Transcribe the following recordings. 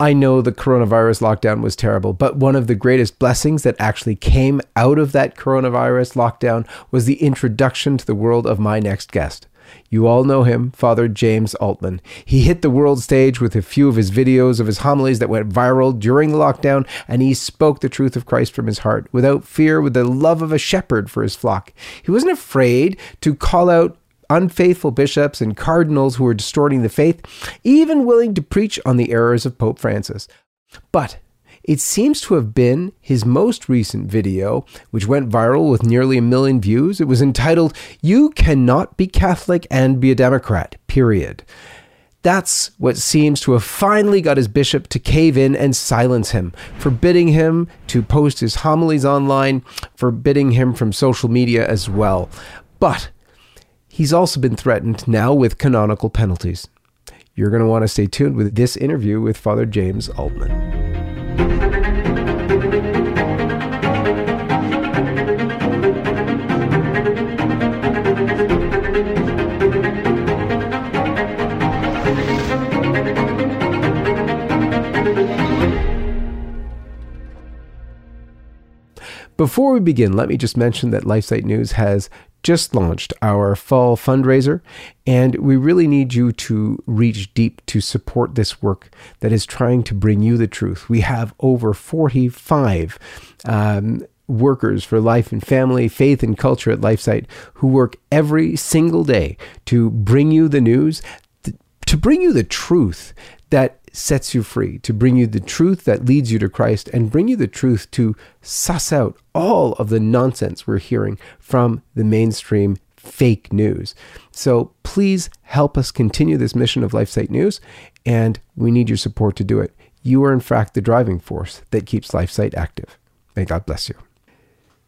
I know the coronavirus lockdown was terrible, but one of the greatest blessings that actually came out of that coronavirus lockdown was the introduction to the world of my next guest. You all know him, Father James Altman. He hit the world stage with a few of his videos of his homilies that went viral during the lockdown, and he spoke the truth of Christ from his heart without fear, with the love of a shepherd for his flock. He wasn't afraid to call out unfaithful bishops and cardinals who were distorting the faith, even willing to preach on the errors of Pope Francis. But it seems to have been his most recent video, which went viral with nearly a million views. It was entitled, You Cannot Be Catholic and Be a Democrat, period. That's what seems to have finally got his bishop to cave in and silence him, forbidding him to post his homilies online, forbidding him from social media as well. But he's also been threatened now with canonical penalties. You're going to want to stay tuned with this interview with Father James Altman. Before we begin, let me just mention that LifeSite News has just launched our fall fundraiser, and we really need you to reach deep to support this work that is trying to bring you the truth. We have over 45 um, workers for life and family, faith and culture at LifeSite who work every single day to bring you the news, to bring you the truth that sets you free, to bring you the truth that leads you to Christ, and bring you the truth to suss out all of the nonsense we're hearing from the mainstream fake news. So please help us continue this mission of LifeSite News, and we need your support to do it. You are, in fact, the driving force that keeps LifeSite active. May God bless you.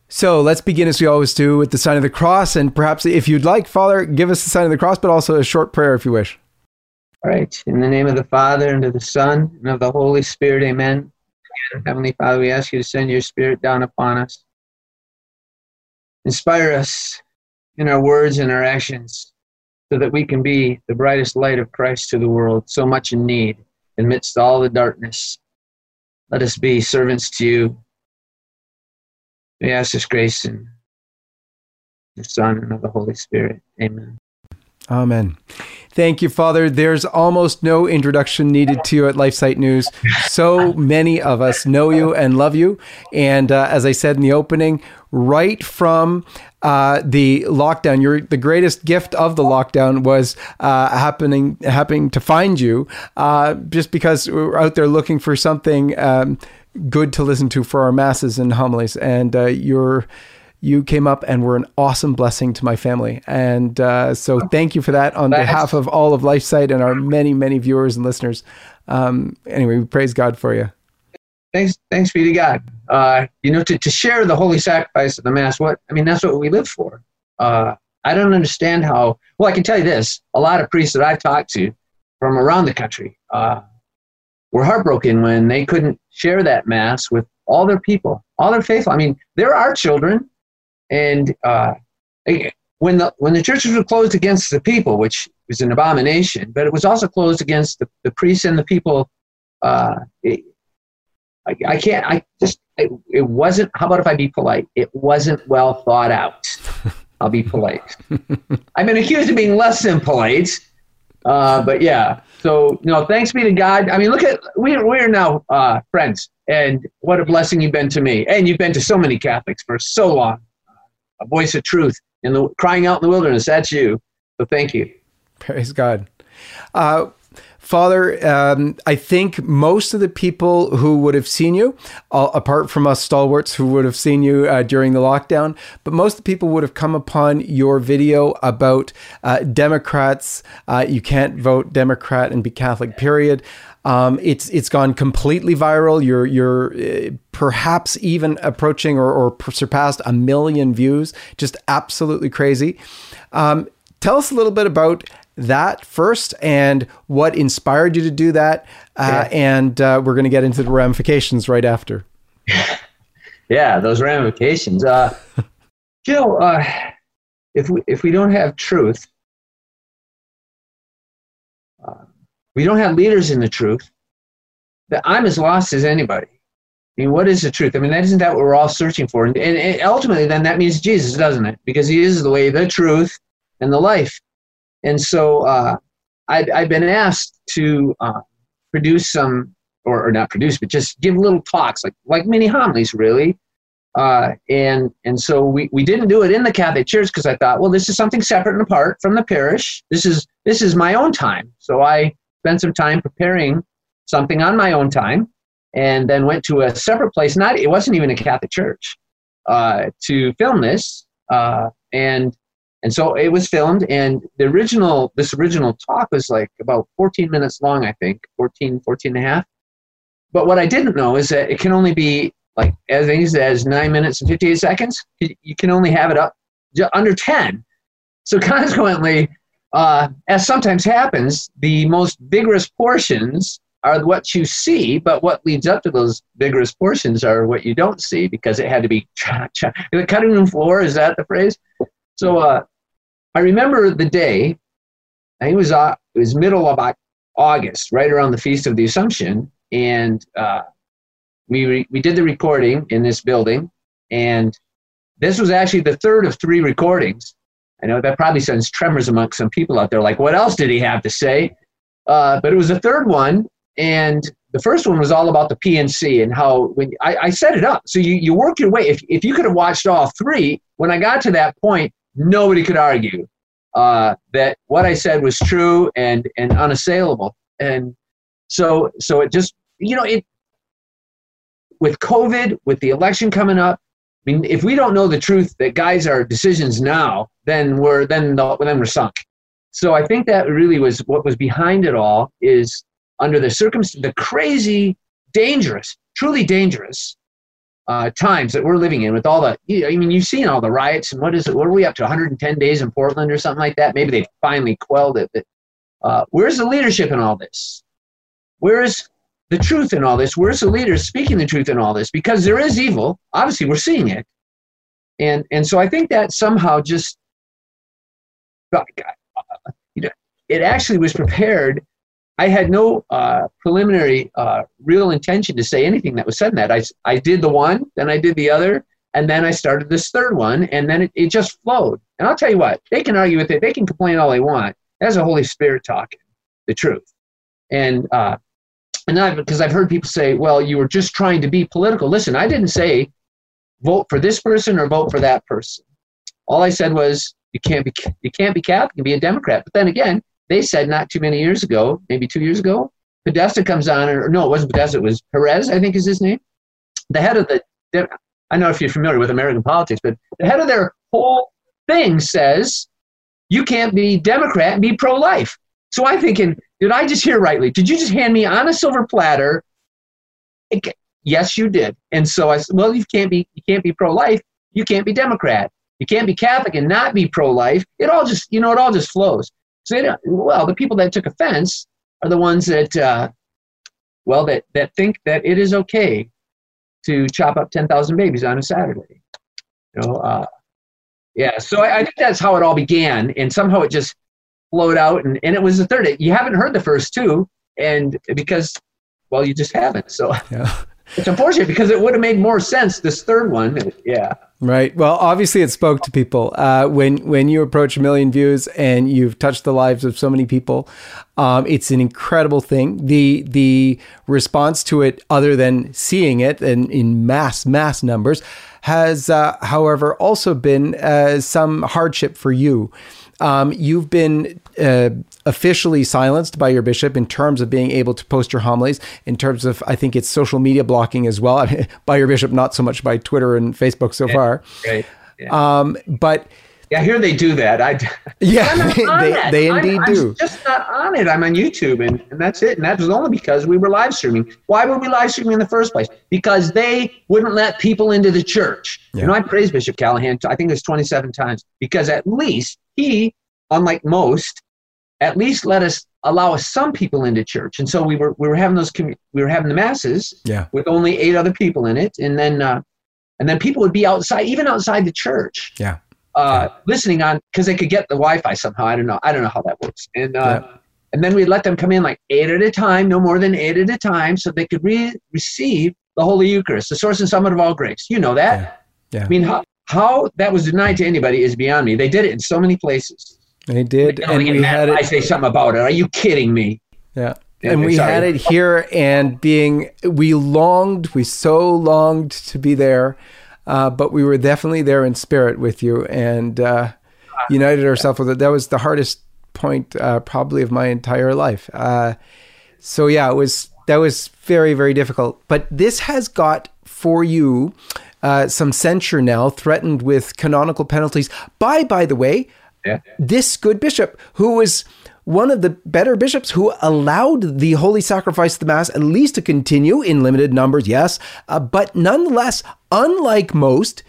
So let's begin as we always do with the sign of the cross. And perhaps if you'd like, Father, give us the sign of the cross, but also a short prayer if you wish. All right. In the name of the Father, and of the Son, and of the Holy Spirit, amen. Heavenly Father, we ask you to send your Spirit down upon us. Inspire us in our words and our actions so that we can be the brightest light of Christ to the world, so much in need amidst all the darkness. Let us be servants to you. We ask this grace in the Son and of the Holy Spirit. Amen. Amen. Thank you, Father. There's almost no introduction needed to you at LifeSite News. So many of us know you and love you. And uh, as I said in the opening, right from uh, the lockdown, your the greatest gift of the lockdown was uh, happening happening to find you, uh, just because we are out there looking for something um, good to listen to for our masses and homilies, and uh, you're you came up and were an awesome blessing to my family. And uh, so thank you for that on behalf of all of LifeSite and our many, many viewers and listeners. Um, anyway, we praise God for you. Thanks, thanks be to God. Uh, you know, to, to share the holy sacrifice of the Mass, what I mean, that's what we live for. Uh, I don't understand how, well, I can tell you this a lot of priests that I've talked to from around the country uh, were heartbroken when they couldn't share that Mass with all their people, all their faithful. I mean, there are children and uh, when the when the churches were closed against the people, which was an abomination, but it was also closed against the, the priests and the people. Uh, it, I, I, can't. I just it, it, wasn't. How about if I be polite? It wasn't well thought out. I'll be polite. I've been accused of being less than polite, uh, but yeah. So you know, thanks be to God. I mean, look at we we're now uh, friends, and what a blessing you've been to me, and you've been to so many Catholics for so long a voice of truth in the crying out in the wilderness. That's you. So thank you. Praise God. Uh, Father, um, I think most of the people who would have seen you, uh, apart from us stalwarts who would have seen you uh, during the lockdown, but most of the people would have come upon your video about uh, Democrats. Uh, you can't vote Democrat and be Catholic, period. Um, it's it's gone completely viral. You're you're uh, perhaps even approaching or, or, surpassed a million views. Just absolutely crazy. Um, tell us a little bit about that first and what inspired you to do that, uh, yeah. and uh, we're going to get into the ramifications right after. yeah, those ramifications. Uh, uh, if we if we don't have truth, we don't have leaders in the truth, that I'm as lost as anybody. I mean, what is the truth? I mean, that isn't that what we're all searching for? And, and, and ultimately, then that means Jesus, doesn't it? Because he is the way, the truth, and the life. And so uh, i have been asked to uh, produce some, or, or, not produce, but just give little talks, like like mini homilies, really. Uh, and and so we, we didn't do it in the Catholic Church because I thought, well, this is something separate and apart from the parish. This is this is my own time. So I spent some time preparing something on my own time, and then went to a separate place. Not it wasn't even a Catholic church uh, to film this, uh, and and so it was filmed. And the original this original talk was like about 14 minutes long, I think, 14, 14 and a half. But what I didn't know is that it can only be like as things as nine minutes and 58 seconds. You can only have it up under 10. So consequently, uh, as sometimes happens, the most vigorous portions are what you see, but what leads up to those vigorous portions are what you don't see because it had to be cha, cha. the cutting room floor. Is that the phrase? So uh, I remember the day. It was uh, it was middle of August, right around the Feast of the Assumption, and uh, we re- we did the recording in this building, and this was actually the third of three recordings. I know that probably sends tremors among some people out there. Like, what else did he have to say? Uh, but it was the third one, and the first one was all about the DNC and how when I, I set it up. So you, you work your way. If, if you could have watched all three, when I got to that point, nobody could argue uh, that what I said was true and, and unassailable. And so, so it just, you know, it, with COVID, with the election coming up, I mean, if we don't know the truth that guides our decisions now, then we're, then, then we're sunk. So I think that really was what was behind it all is under the circumstances, the crazy, dangerous, truly dangerous uh, times that we're living in with all the, I mean, you've seen all the riots and what is it? What are we up to? 110 days in Portland or something like that? Maybe they finally quelled it. But, uh, where's the leadership in all this? Where's the truth in all this? Where's the leaders speaking the truth in all this? Because there is evil. Obviously, we're seeing it. And, and so I think that somehow just, you know, it actually was prepared I had no uh, preliminary uh, real intention to say anything that was said in that. I, I did the one, then I did the other, and then I started this third one, and then it, it just flowed. And I'll tell you what, they can argue with it, they can complain all they want. That's the Holy Spirit talking the truth. And uh, and I because I've heard people say, well, you were just trying to be political. Listen, I didn't say vote for this person or vote for that person. All I said was you can't be you can't be Catholic and be a Democrat. But then again, they said not too many years ago, maybe two years ago, Podesta comes on, or no, it wasn't Podesta, it was Perez, I think is his name. The head of the, I don't know if you're familiar with American politics, but the head of their whole thing says you can't be Democrat and be pro life. So I'm thinking, did I just hear rightly? Did you just hand me on a silver platter? Yes, you did. And so I said, well, you can't be you can't be pro life. You can't be Democrat. You can't be Catholic and not be pro life. It all just you know it all just flows. So they well, the people that took offense are the ones that, uh, well, that, that think that it is okay to chop up 10,000 babies on a Saturday. You know, uh, yeah, so I, I, think that's how it all began, and somehow it just flowed out, and, and it was the third. You haven't heard the first two, and because, well, you just haven't. So yeah. it's unfortunate because it would have made more sense this third one. Yeah. Right. Well, obviously, it spoke to people uh, when when you approach a million views and you've touched the lives of so many people. Um, it's an incredible thing. The the response to it, other than seeing it and in mass mass numbers, has, uh, however, also been uh, some hardship for you. Um, you've been uh, officially silenced by your bishop in terms of being able to post your homilies, in terms of, I think it's social media blocking as well, by your bishop, not so much by Twitter and Facebook so yeah, far. Right. Yeah. Um, but yeah, here they do that. I yeah, they, they indeed I'm, do. I'm just not on it. I'm on YouTube, and, and that's it. And that was only because we were live streaming. Why were we live streaming in the first place? Because they wouldn't let people into the church. Yeah. You know, I praise Bishop Callahan. I think it was 27 times because at least he, unlike most, at least let us allow us some people into church. And so we were we were having those we were having the masses yeah. with only eight other people in it, and then uh, and then people would be outside, even outside the church. Yeah uh, listening on because they could get the Wi-Fi somehow. I don't know. I don't know how that works. And uh, And then we'd let them come in like eight at a time, no more than eight at a time, so they could re- receive the Holy Eucharist, the source and summit of all grace. You know that? Yeah. yeah. I mean, how, how that was denied to anybody is beyond me. They did it in so many places. They did. And we had it. I say something about it. Are you kidding me? Yeah. And we Sorry. had it here, and being, we longed, we so longed to be there, uh, but we were definitely there in spirit with you and uh, united ourselves with it. That was the hardest point, uh, probably, of my entire life. Uh, so, yeah, it was, that was very, very difficult. But this has got for you uh, some censure now, threatened with canonical penalties by, by the way, yeah. this good bishop who was one of the better bishops who allowed the holy sacrifice of the Mass at least to continue in limited numbers, yes, uh, but nonetheless, unlike most,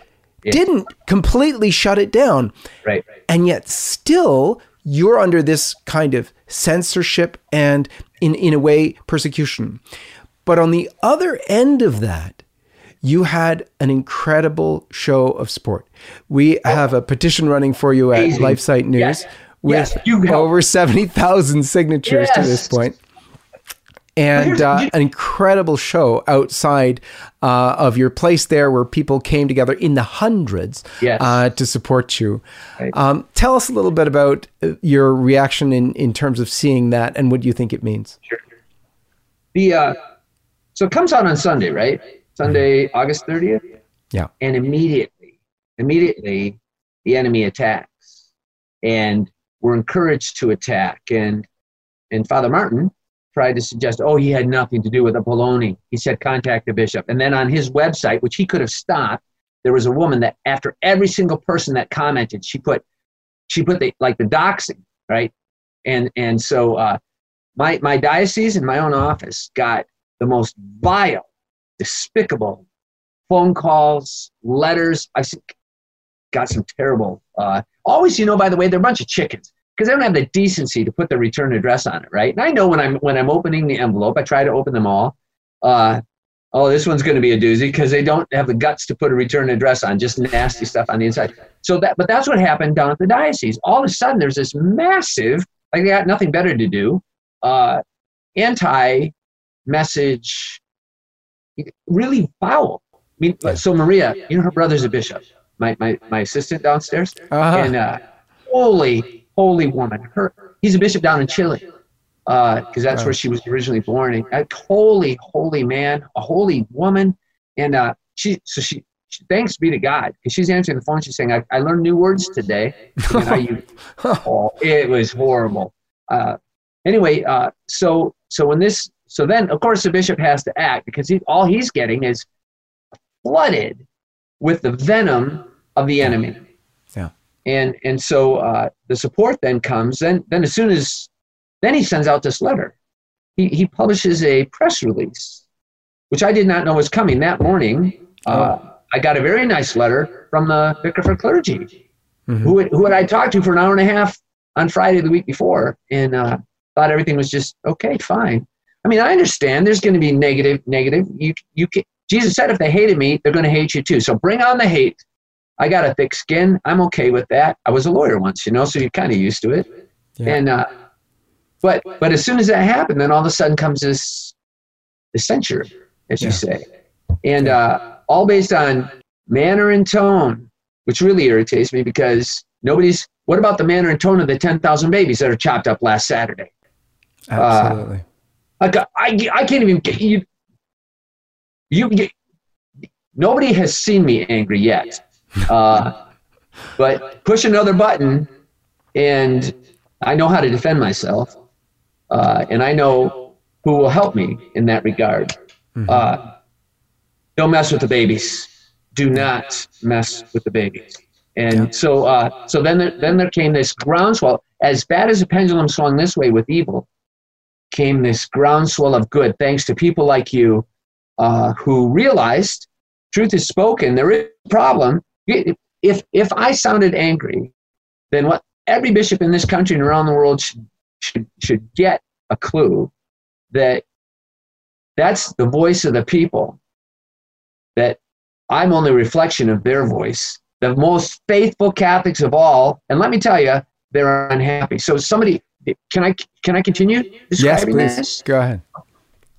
yeah. didn't completely shut it down. Right. And yet, still, you're under this kind of censorship and, in, in a way, persecution. But on the other end of that, you had an incredible show of sport. We have a petition running for you at. LifeSite News yes. With yes, over 70,000 signatures yes. to this point. And uh, an incredible show outside uh, of your place there where people came together in the hundreds uh, to support you. Right. Um, tell us a little bit about uh, your reaction in, in terms of seeing that and what you think it means. Sure. The, uh, so it comes out on Sunday, right? Sunday, August 30th. Yeah. And immediately, immediately, the enemy attacks, and we're encouraged to attack. And and Father Martin tried to suggest, oh, he had nothing to do with baloney. He said, contact the bishop. And then on his website, which he could have stopped, there was a woman that after every single person that commented, she put she put the like the doxing, right? And and so uh, my my diocese and my own office got the most vile despicable phone calls, letters. I got some terrible. Uh, always, you know, by the way, they're a bunch of chickens because they don't have the decency to put the return address on it, right? And I know when I'm when I'm opening the envelope, I try to open them all. Uh, oh, this one's going to be a doozy because they don't have the guts to put a return address on, just nasty stuff on the inside. So that, but that's what happened down at the diocese. All of a sudden, there's this massive, like they got nothing better to do, uh, anti-message really foul. I mean, so Maria, you know, her brother's a bishop. My my my assistant downstairs, uh-huh. and uh, holy holy woman. Her he's a bishop down in Chile, because uh, that's where she was originally born. And a holy holy man, a holy woman, and uh, she so she, she thanks be to God because she's answering the phone. She's saying, "I, I learned new words today." And I oh, it was horrible. Uh, anyway, uh, so so when this so then, of course, the bishop has to act because he, all he's getting is flooded with the venom of the enemy. Yeah. And and so uh, the support then comes. Then then as soon as then he sends out this letter. He he publishes a press release, which I did not know was coming that morning. Uh, oh. I got a very nice letter from the vicar for clergy, mm-hmm. who who had I talked to for an hour and a half on Friday the week before, and uh, thought everything was just okay, fine. I mean, I understand there's going to be negative, negative. You, you can, Jesus said if they hated me, they're going to hate you too. So bring on the hate. I got a thick skin. I'm okay with that. I was a lawyer once, you know, so you're kind of used to it. Yeah. And, uh, but, but as soon as that happened, then all of a sudden comes this, this censure, as yeah. you say. And uh, all based on manner and tone, which really irritates me because nobody's, what about the manner and tone of the 10,000 babies that are chopped up last Saturday? Absolutely. Uh, like I, I can't even get you. You get, nobody has seen me angry yet, uh, but push another button, and I know how to defend myself, uh, and I know who will help me in that regard. Mm-hmm. Uh, don't mess with the babies. Do not mess with the babies. And yeah. so, uh, so then, there, then there came this groundswell. As bad as the pendulum swung this way with evil, came this groundswell of good thanks to people like you uh, who realized truth is spoken. There is a problem. If, if I sounded angry, then what every bishop in this country and around the world should, should, should get a clue that that's the voice of the people, that I'm only a reflection of their voice. The most faithful Catholics of all, and let me tell you, they're unhappy. So somebody, can I can I continue Yes, describing please. this? Go ahead.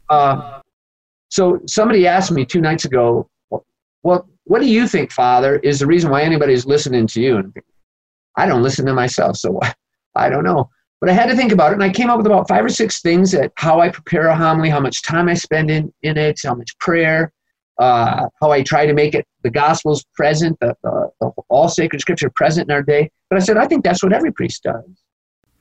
Uh, so somebody asked me two nights ago, well, what do you think, Father, is the reason why anybody's listening to you? And I don't listen to myself, so I don't know. But I had to think about it, and I came up with about five or six things that how I prepare a homily, how much time I spend in, in it, how much prayer, uh, how I try to make it the Gospels present, the, the, the all sacred Scripture present in our day. But I said, I think that's what every priest does.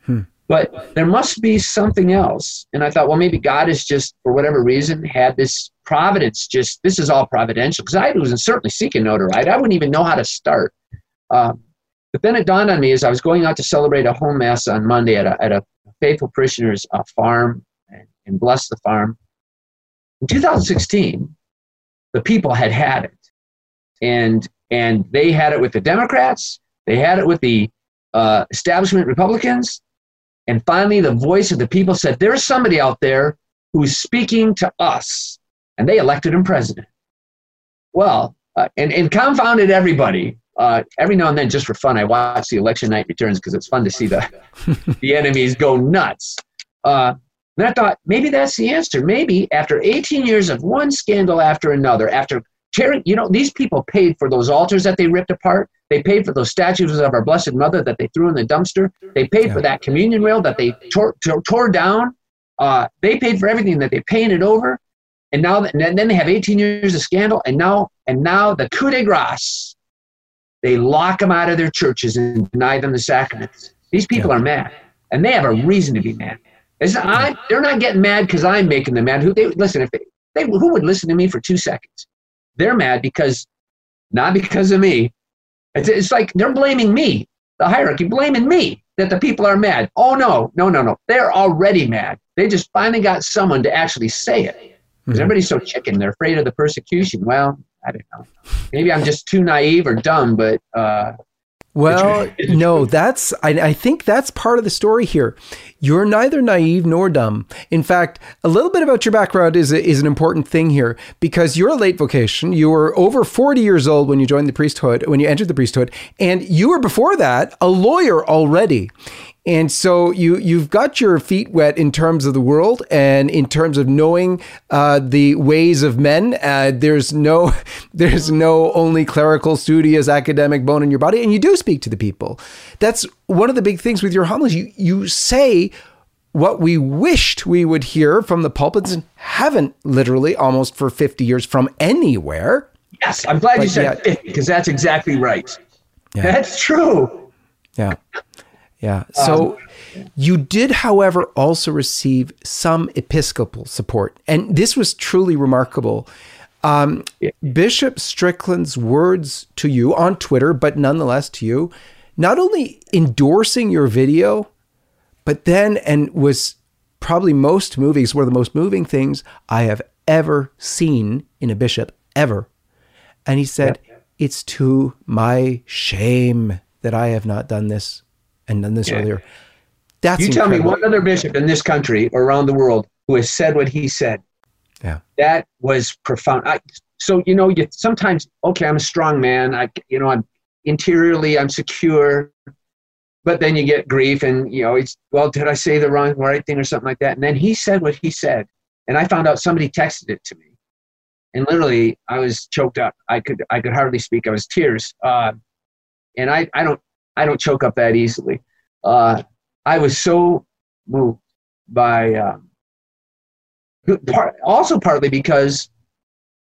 Hmm. But there must be something else. And I thought, well, maybe God has just, for whatever reason, had this providence. Just this is all providential because I wasn't certainly seeking notoriety. I wouldn't even know how to start. Um, but then it dawned on me as I was going out to celebrate a home mass on Monday at a, at a faithful parishioner's uh, farm and, and bless the farm. In 2016, the people had had it, and and they had it with the Democrats, they had it with the uh, establishment Republicans, and finally the voice of the people said, "There's somebody out there who's speaking to us," and they elected him president. Well, uh, and and confounded everybody uh, every now and then, just for fun, I watch the election night returns because it's fun to see the the enemies go nuts. Uh, and I thought maybe that's the answer. Maybe after 18 years of one scandal after another, after tearing, you know, these people paid for those altars that they ripped apart. They paid for those statues of our Blessed Mother that they threw in the dumpster. They paid Yeah. for that communion rail that they tore, tore, tore down. Uh, they paid for everything that they painted over. And now, and then they have 18 years of scandal. And now, and now the coup de grace they lock them out of their churches and deny them the sacraments. These people Yeah. are mad, and they have a reason to be mad. It's I, they're not getting mad because I'm making them mad. Who they listen? If they, they who would listen to me for two seconds? They're mad because not because of me. It's, it's like they're blaming me, the hierarchy, blaming me that the people are mad. Oh no, no, no, no. They're already mad. They just finally got someone to actually say it. Because Mhm. everybody's so chicken, they're afraid of the persecution. Well, I don't know. Maybe I'm just too naive or dumb, but uh, Well, no, that's, I, I think that's part of the story here. You're neither naive nor dumb. In fact, a little bit about your background is, a, is an important thing here because you're a late vocation. You were over 40 years old when you joined the priesthood, when you entered the priesthood, and you were before that a lawyer already. And so you you've got your feet wet in terms of the world and in terms of knowing uh, the ways of men. Uh, there's no there's no only clerical, studious, academic bone in your body, and you do speak to the people. That's one of the big things with your homilies. You you say what we wished we would hear from the pulpits and haven't literally almost for 50 years from anywhere. yes, I'm glad you But said yeah. 50 because that's exactly right. Yeah. That's true. Yeah. Yeah. So you did, however, also receive some episcopal support. And this was truly remarkable. Um, Yeah. Bishop Strickland's words to you on Twitter, but nonetheless to you, not only endorsing your video, but then, and was probably most moving, it's one of the most moving things I have ever seen in a bishop, ever. And he said, It's to my shame that I have not done this and done this Yeah. earlier. That's You tell me one other bishop in this country or around the world who has said what he said. Yeah. That was profound. I, so you know, you sometimes okay, I'm a strong man. I, you know, I'm interiorly I'm secure, but then you get grief, and you know, it's well, did I say the wrong right thing or something like that? And then he said what he said, and I found out somebody texted it to me, and literally I was choked up. I could I could hardly speak. I was tears, uh, and I I don't I don't choke up that easily. Uh, I was so moved by um, part, also partly because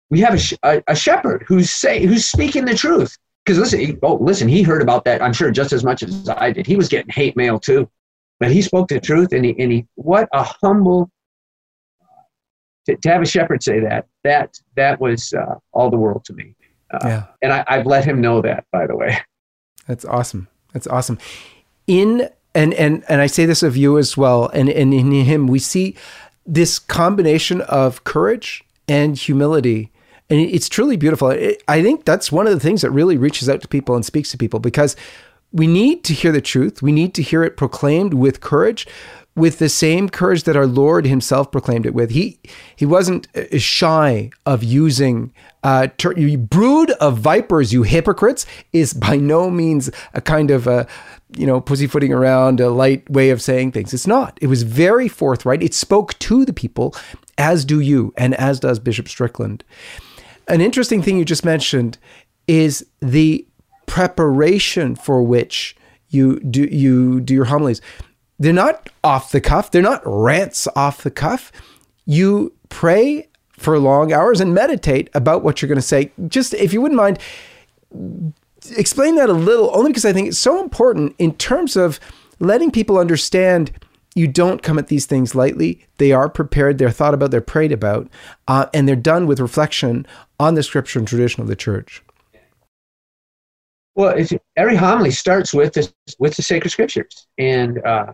we have a, sh- a, a shepherd who's say who's speaking the truth. Because listen, he, oh listen, he heard about that. I'm sure just as much as I did. He was getting hate mail too, but he spoke the truth, and he and he what a humble. To, to have a shepherd say that that that was uh, all the world to me, uh, Yeah. and I, I've let him know that. By the way, That's awesome. That's awesome. In and and and I say this of you as well, and and in him we see this combination of courage and humility, and it's truly beautiful. I think that's one of the things that really reaches out to people and speaks to people because we need to hear the truth. We need to hear it proclaimed with courage, with the same courage that our Lord Himself proclaimed it with. He He wasn't uh, shy of using uh, ter- you brood of vipers, you hypocrites, is by no means a kind of a you know, pussyfooting around a light way of saying things. It's not. It was very forthright. It spoke to the people, as do you, and as does Bishop Strickland. An interesting thing you just mentioned is the preparation for which you do you do your homilies. They're not off the cuff. They're not rants off the cuff. You pray for long hours and meditate about what you're going to say. Just if you wouldn't mind, explain that a little, only because I think it's so important in terms of letting people understand you don't come at these things lightly. They are prepared, they're thought about, they're prayed about, uh, and they're done with reflection on the scripture and tradition of the church. Well, every homily starts with the, with the sacred scriptures, and uh,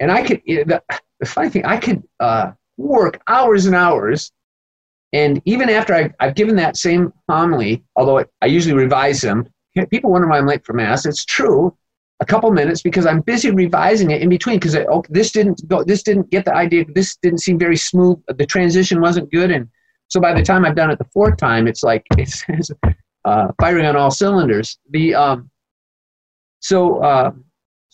and I could the, the funny thing I could uh, work hours and hours and even after I, have given that same homily, although it, I usually revise them, people wonder why I'm late for Mass. It's true, a couple minutes because I'm busy revising it in between because oh, this didn't go, this didn't get the idea, this didn't seem very smooth, the transition wasn't good, and so by the time I've done it the fourth time, it's like it's, it's uh, firing on all cylinders. The um, so uh,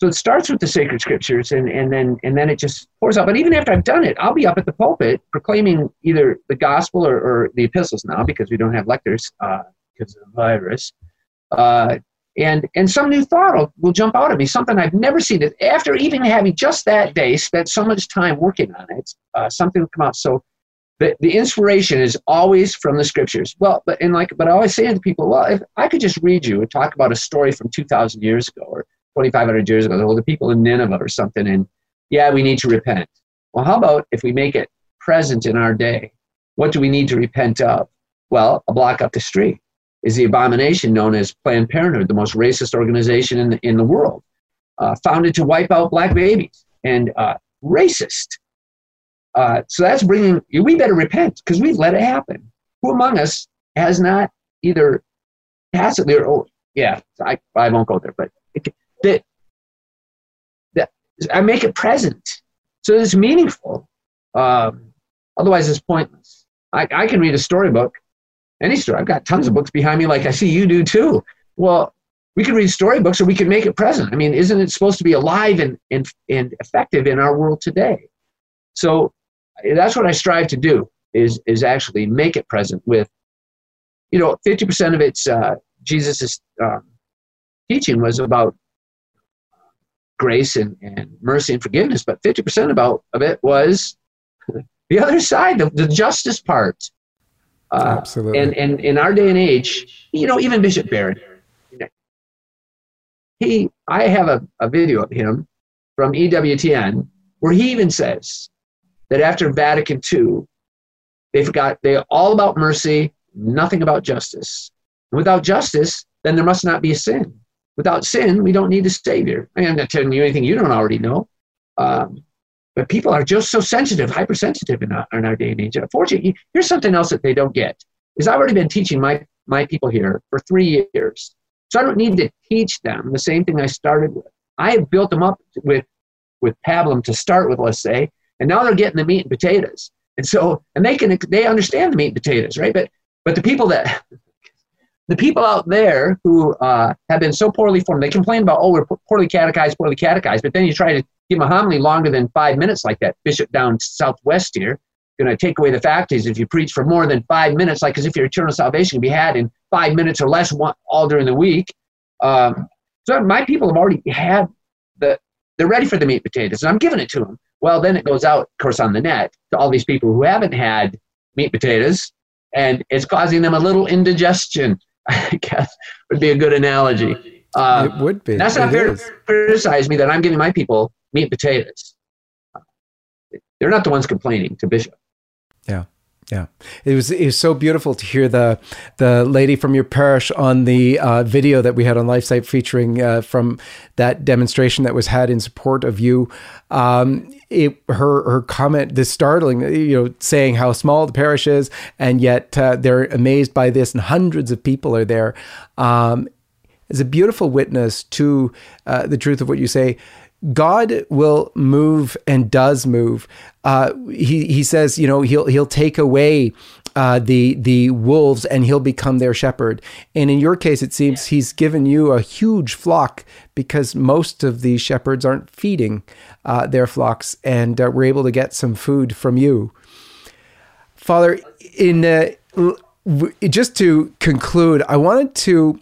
so it starts with the sacred scriptures and, and then and then it just pours out. But even after I've done it, I'll be up at the pulpit proclaiming either the gospel or, or the epistles now because we don't have lectors uh, because of the virus. Uh, and and some new thought will, will jump out at me, something I've never seen. It after even having just that day spent so much time working on it, uh, something will come out. So the, the inspiration is always from the scriptures. Well, but and like, but I always say to people, well, if I could just read you and talk about a story from two thousand years ago, or 2,500 years ago. Well, the people in Nineveh or something, and yeah, we need to repent. Well, how about if we make it present in our day? What do we need to repent of? Well, a block up the street is the abomination known as Planned Parenthood, the most racist organization in the, in the world, uh, founded to wipe out black babies and uh, racist. Uh, so that's bringing, we better repent because we've let it happen. Who among us has not either tacitly or, oh, yeah, I, I won't go there, but it, that that I make it present so it's meaningful. Um, otherwise, it's pointless. I, I can read a storybook, any story. I've got tons of books behind me, like I see you do too. Well, we can read storybooks or we can make it present. I mean, isn't it supposed to be alive and, and, and effective in our world today? So that's what I strive to do is, is actually make it present with, you know, 50% of it's uh, um, teaching was about grace and, and mercy and forgiveness, but 50% about, of it was the other side, the, the justice part. Uh, Absolutely. And, and in our day and age, you know, even Bishop Barron, he, I have a, a video of him from EWTN where he even says that after Vatican II, they forgot they're all about mercy, nothing about justice. And without justice, then there must not be a sin. Without sin, we don't need a savior. I am not telling you anything you don't already know. Um, but people are just so sensitive, hypersensitive in our, in our day and age. Unfortunately, here's something else that they don't get. Is I've already been teaching my, my people here for three years. So I don't need to teach them the same thing I started with. I have built them up with, with pablum to start with, let's say, and now they're getting the meat and potatoes. And so, and they can, they understand the meat and potatoes, right? But, but the people that, the people out there who uh, have been so poorly formed, they complain about, oh, we're poorly catechized, poorly catechized, but then you try to give a homily longer than five minutes like that bishop down southwest here, going to take away the faculties if you preach for more than five minutes, like as if your eternal salvation can be had in five minutes or less one, all during the week. Um, so my people have already had the, they're ready for the meat potatoes, and I'm giving it to them. Well, then it goes out, of course, on the net to all these people who haven't had meat potatoes, and it's causing them a little indigestion. I guess would be a good analogy. Uh, it would be. That's not fair to criticize me that I'm giving my people meat and potatoes. They're not the ones complaining to Bishop. Yeah. Yeah, it was it was so beautiful to hear the the lady from your parish on the uh, video that we had on LifeSite featuring uh, from that demonstration that was had in support of you. Um, it, her her comment, this startling, you know, saying how small the parish is, and yet uh, they're amazed by this, and hundreds of people are there. Um, is a beautiful witness to uh, the truth of what you say. God will move and does move. Uh, he he says, you know, he'll he'll take away uh, the the wolves, and he'll become their shepherd. And in your case, it seems he's given you a huge flock because most of the shepherds aren't feeding uh, their flocks, and uh, we're able to get some food from you, Father. In uh, just to conclude, I wanted to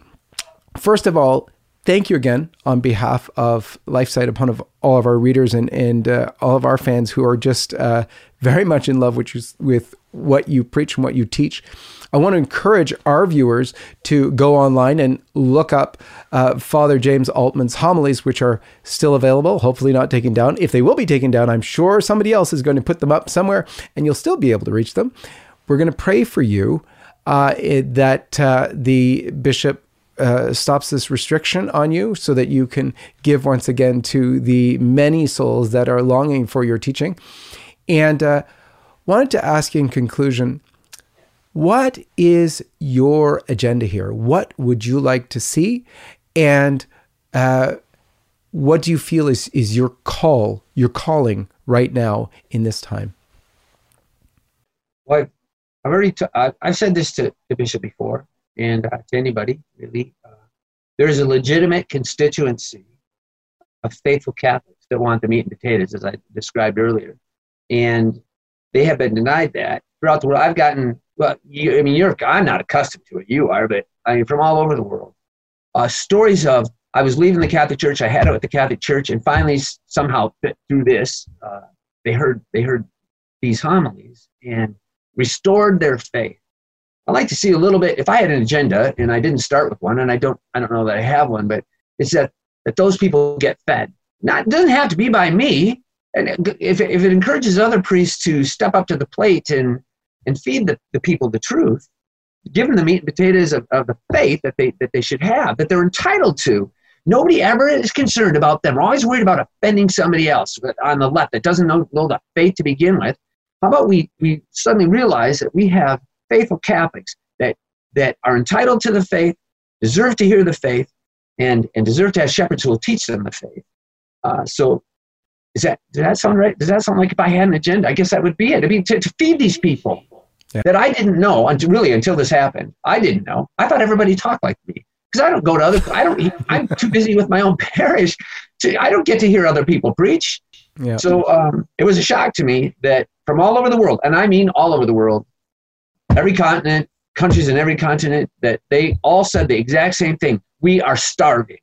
first of all thank you again on behalf of LifeSite, upon of all of our readers and and uh, all of our fans who are just uh, very much in love with you, with what you preach and what you teach. I want to encourage our viewers to go online and look up uh, Father James Altman's homilies, which are still available, hopefully not taken down. If they will be taken down, I'm sure somebody else is going to put them up somewhere and you'll still be able to reach them. We're going to pray for you uh, that uh, the bishop uh, stops this restriction on you so that you can give once again to the many souls that are longing for your teaching. And uh, wanted to ask you in conclusion what is your agenda here? What would you like to see? And uh, what do you feel is, is your call, your calling right now in this time? Well, I've already t- I've said this to the bishop before and uh, to anybody really. Uh, there's a legitimate constituency of faithful Catholics that want the meat and potatoes, as I described earlier, and they have been denied that throughout the world. I've gotten well, you, I mean, you're I'm not accustomed to it. You are, but I mean, from all over the world, uh, stories of I was leaving the Catholic Church. I had it with the Catholic Church, and finally, somehow through this, uh, they heard they heard these homilies and restored their faith. I like to see a little bit. If I had an agenda and I didn't start with one, and I don't, I don't know that I have one, but it's that that those people get fed. Not doesn't have to be by me. And if if it encourages other priests to step up to the plate and and feed the, the people the truth, give them the meat and potatoes of, of the faith that they that they should have, that they're entitled to. Nobody ever is concerned about them. We're always worried about offending somebody else on the left that doesn't know, know the faith to begin with. How about we, we suddenly realize that we have faithful Catholics that, that are entitled to the faith, deserve to hear the faith, and, and deserve to have shepherds who will teach them the faith. Uh, so, is that, does that sound right? Does that sound like if I had an agenda? I guess that would be it. I mean, to, to feed these people yeah. that I didn't know until really until this happened. I didn't know. I thought everybody talked like me because I don't go to other. I don't. I'm too busy with my own parish. To, I don't get to hear other people preach. Yeah. So um, it was a shock to me that from all over the world, and I mean all over the world, every continent, countries in every continent, that they all said the exact same thing. We are starving.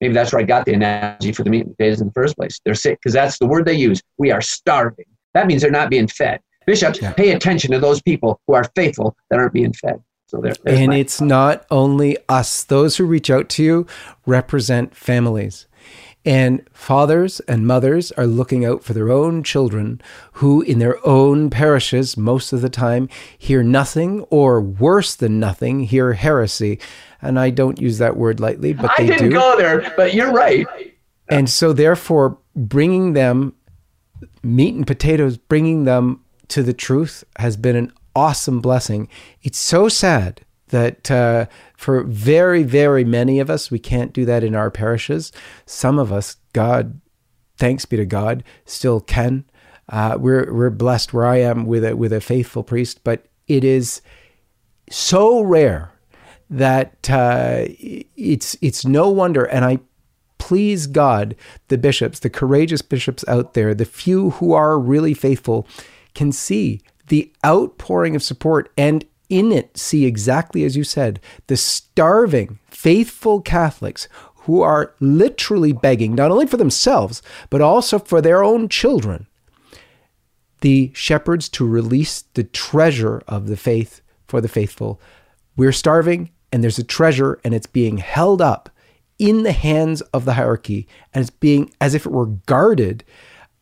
Maybe that's where I got the analogy for the meat and potatoes in the first place. They're sick because that's the word they use. We are starving. That means they're not being fed. Bishops, yeah. pay attention to those people who are faithful that aren't being fed. So there, and it's not only us. Those who reach out to you represent families. And fathers and mothers are looking out for their own children who, in their own parishes, most of the time, hear nothing or worse than nothing, hear heresy. And I don't use that word lightly, but they do. I didn't do. go there, but you're right. And so, therefore, bringing them meat and potatoes, bringing them to the truth has been an awesome blessing. It's so sad that uh, for very, very many of us, we can't do that in our parishes. Some of us, God, thanks be to God, still can. Uh, we're we're blessed where I am with a with a faithful priest, but it is so rare that uh, it's it's no wonder. And I please God, the bishops, the courageous bishops out there, the few who are really faithful, can see the outpouring of support and in it see exactly as you said the starving, faithful Catholics who are literally begging, not only for themselves, but also for their own children, the shepherds to release the treasure of the faith for the faithful. We're starving, and there's a treasure, and it's being held up in the hands of the hierarchy, and it's being as if it were guarded.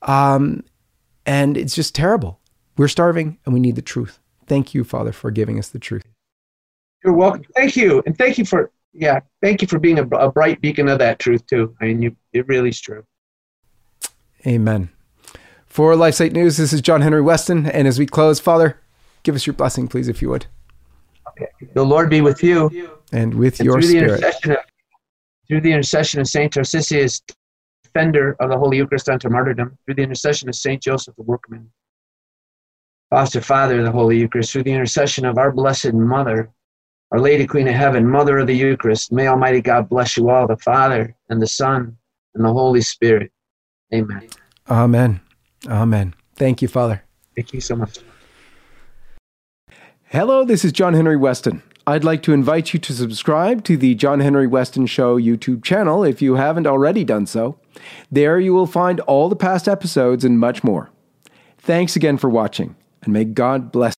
Um, and it's just terrible. We're starving, and we need the truth. Thank you, Father, for giving us the truth. You're welcome. Thank you, and thank you for yeah, thank you for being a, a bright beacon of that truth too. I mean, you, it really is true. Amen. For LifeSite News, this is John Henry Westen, and as we close, Father, give us your blessing, please, if you would. Okay. The Lord be with you, and with and your through spirit. The of, through the intercession of Saint Tarcisius, defender of the Holy Eucharist unto martyrdom, through the intercession of Saint Joseph the Workman Foster Father of the Holy Eucharist, through the intercession of our Blessed Mother, Our Lady Queen of Heaven, Mother of the Eucharist, may Almighty God bless you all, the Father and the Son and the Holy Spirit. Amen. Amen. Amen. Thank you, Father. Thank you so much. Hello, this is John Henry Westen. I'd like to invite you to subscribe to the John Henry Westen Show YouTube channel if you haven't already done so. There you will find all the past episodes and much more. Thanks again for watching, and may God bless.